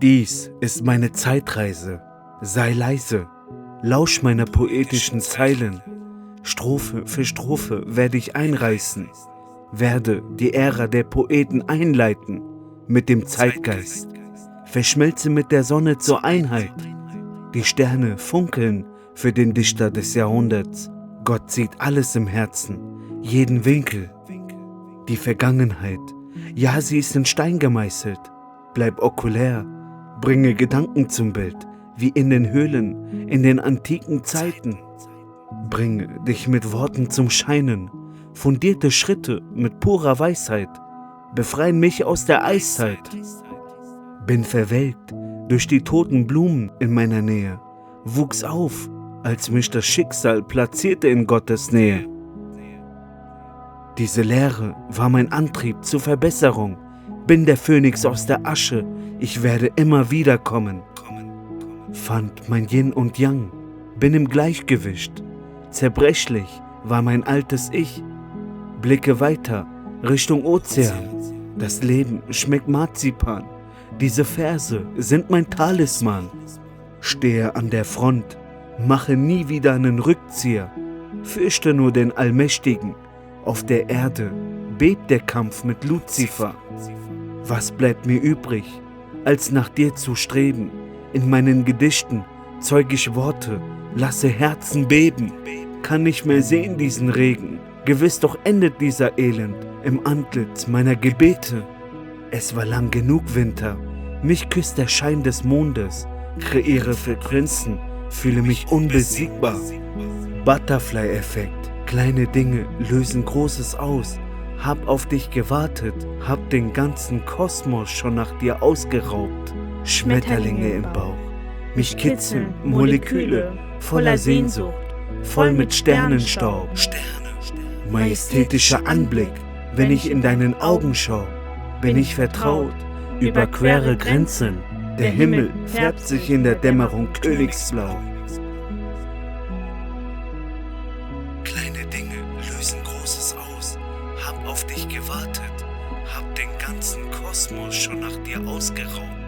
Dies ist meine Zeitreise. Sei leise, lausch meiner poetischen Zeilen. Strophe für Strophe werde ich einreißen, werde die Ära der Poeten einleiten mit dem Zeitgeist. Verschmelze mit der Sonne zur Einheit. Die Sterne funkeln für den Dichter des Jahrhunderts. Gott sieht alles im Herzen, jeden Winkel. Die Vergangenheit, ja, sie ist in Stein gemeißelt. Bleib okulär, bringe Gedanken zum Bild, wie in den Höhlen, in den antiken Zeiten. Bringe dich mit Worten zum Scheinen, fundierte Schritte mit purer Weisheit, befreien mich aus der Eiszeit. Bin verwelkt durch die toten Blumen in meiner Nähe, wuchs auf, als mich das Schicksal platzierte in Gottes Nähe. Diese Lehre war mein Antrieb zur Verbesserung. Bin der Phönix aus der Asche, ich werde immer wiederkommen. Fand mein Yin und Yang, bin im Gleichgewicht. Zerbrechlich war mein altes Ich. Blicke weiter, Richtung Ozean. Das Leben schmeckt Marzipan. Diese Verse sind mein Talisman. Stehe an der Front, mache nie wieder einen Rückzieher. Fürchte nur den Allmächtigen. Auf der Erde bebt der Kampf mit Luzifer. Was bleibt mir übrig, als nach dir zu streben? In meinen Gedichten zeug ich Worte, lasse Herzen beben. Kann nicht mehr sehen diesen Regen. Gewiss doch endet dieser Elend im Antlitz meiner Gebete. Es war lang genug Winter, mich küsst der Schein des Mondes, kreiere Frequenzen, fühle mich unbesiegbar. Butterfly-Effekt, kleine Dinge lösen Großes aus. Hab auf dich gewartet, hab den ganzen Kosmos schon nach dir ausgeraubt. Schmetterlinge im Bauch, mich kitzeln Moleküle voller Sehnsucht, voll mit Sternenstaub. Sterne, majestätischer Anblick, wenn ich in deinen Augen schau, bin ich vertraut, überquere Grenzen. Der Himmel färbt sich in der Dämmerung königsblau. Kleine Dinge lösen Großes aus. Hab auf dich gewartet, hab den ganzen Kosmos schon nach dir ausgeraubt.